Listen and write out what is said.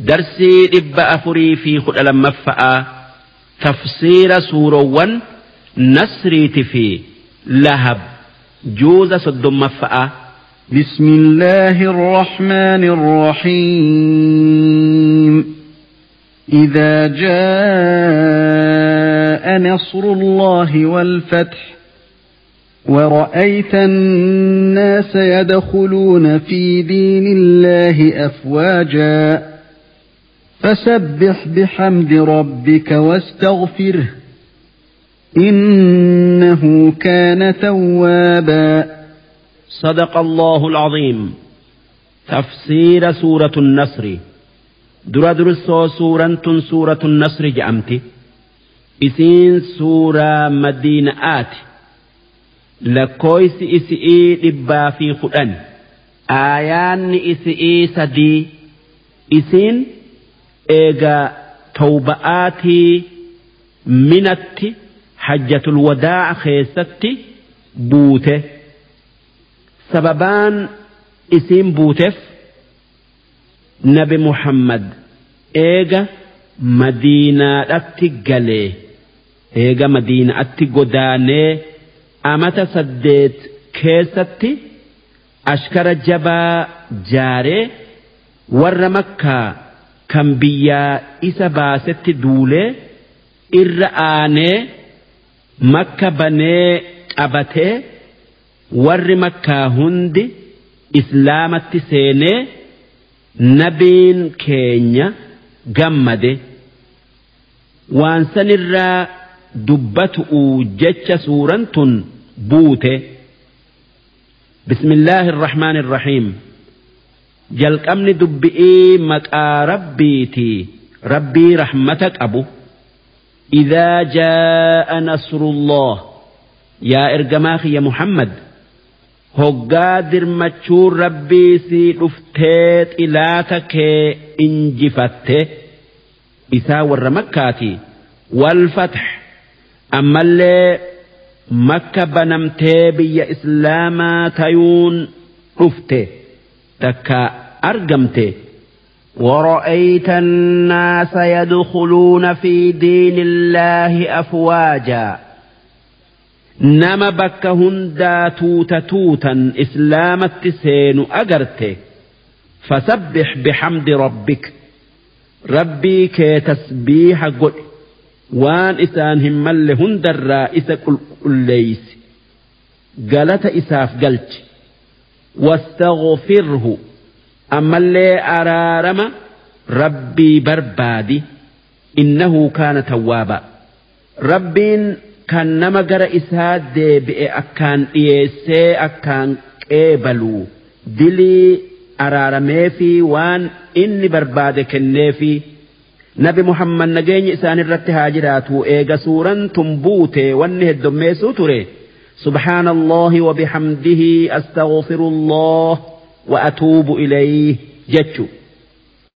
darsii dhibba afurii fi kudha lammaffa'aa tafsiira suurowwan nasriiti fi lahab juuza soddommaffa'aa بسم الله الرحمن الرحيم إذا جاء نصر الله والفتح ورأيت الناس يدخلون في دين الله أفواجا فسبح بحمد ربك واستغفره. إنه كان توابا. صدق الله العظيم. تفسير سورة النصر. درا درسو سورة سورة النصر جأمتي. إسين سورة مدينة آتي. lakkoofsi isi'ii dhibbaa fi kudhan aayaanni isi'ii sadii isiin eegaa tawba'aatii minatti hajjatul wadaa keessatti buute. Sababaan isiin buuteef nabi muhammad eega madiinaadhatti galee eega madiinaatti godaanee amata saddeet keessatti ashkara jabaa jaaree warra makkaa kan biyyaa isa baasetti duulee irra aanee makka banee qabatee warri makkaa hundi islaamatti seenee nabiin keenya gammade. Waan sanirraa dubbatu'u jecha suuraan tun buute. Bismillaahi irrahmaan irrahiim جلقمن دبئي مكا ربيتي ربي تي ربي رحمتك أبو إذا جاء نصر الله يا إرجماخي يا محمد هو هقا درمتشو ربي سي رفتيت إلا تكي إنجفت إساور مكاتي والفتح أما اللي مكة بنمتي بيا إسلاما تيون رفتي تكا argamte ورأيت الناس يدخلون في دين الله أفواجا. نما بك هندا توتا توتا إسلام التسين أجرته فسبح بحمد ربك. ربي كي تسبيح قل. waan isaan hin malle hundarraa isa qulqulleeysi galata isaaf galchi wastaghfirhu ammallee araarama rabbii barbaadi innahu kaana tawwaaba rabbiin kan nama gara isaa deebi'e akkaan dhiyeessee akkaan qeebaluu dilii araaramee fi waan inni barbaade kenneefii nabi muhammad nageenya isaan irratti haa jiraatu eega suuraan tun buute wanni heddommeessuu ture سبحان الله وبحمده أستغفر الله وأتوب إليه جتشو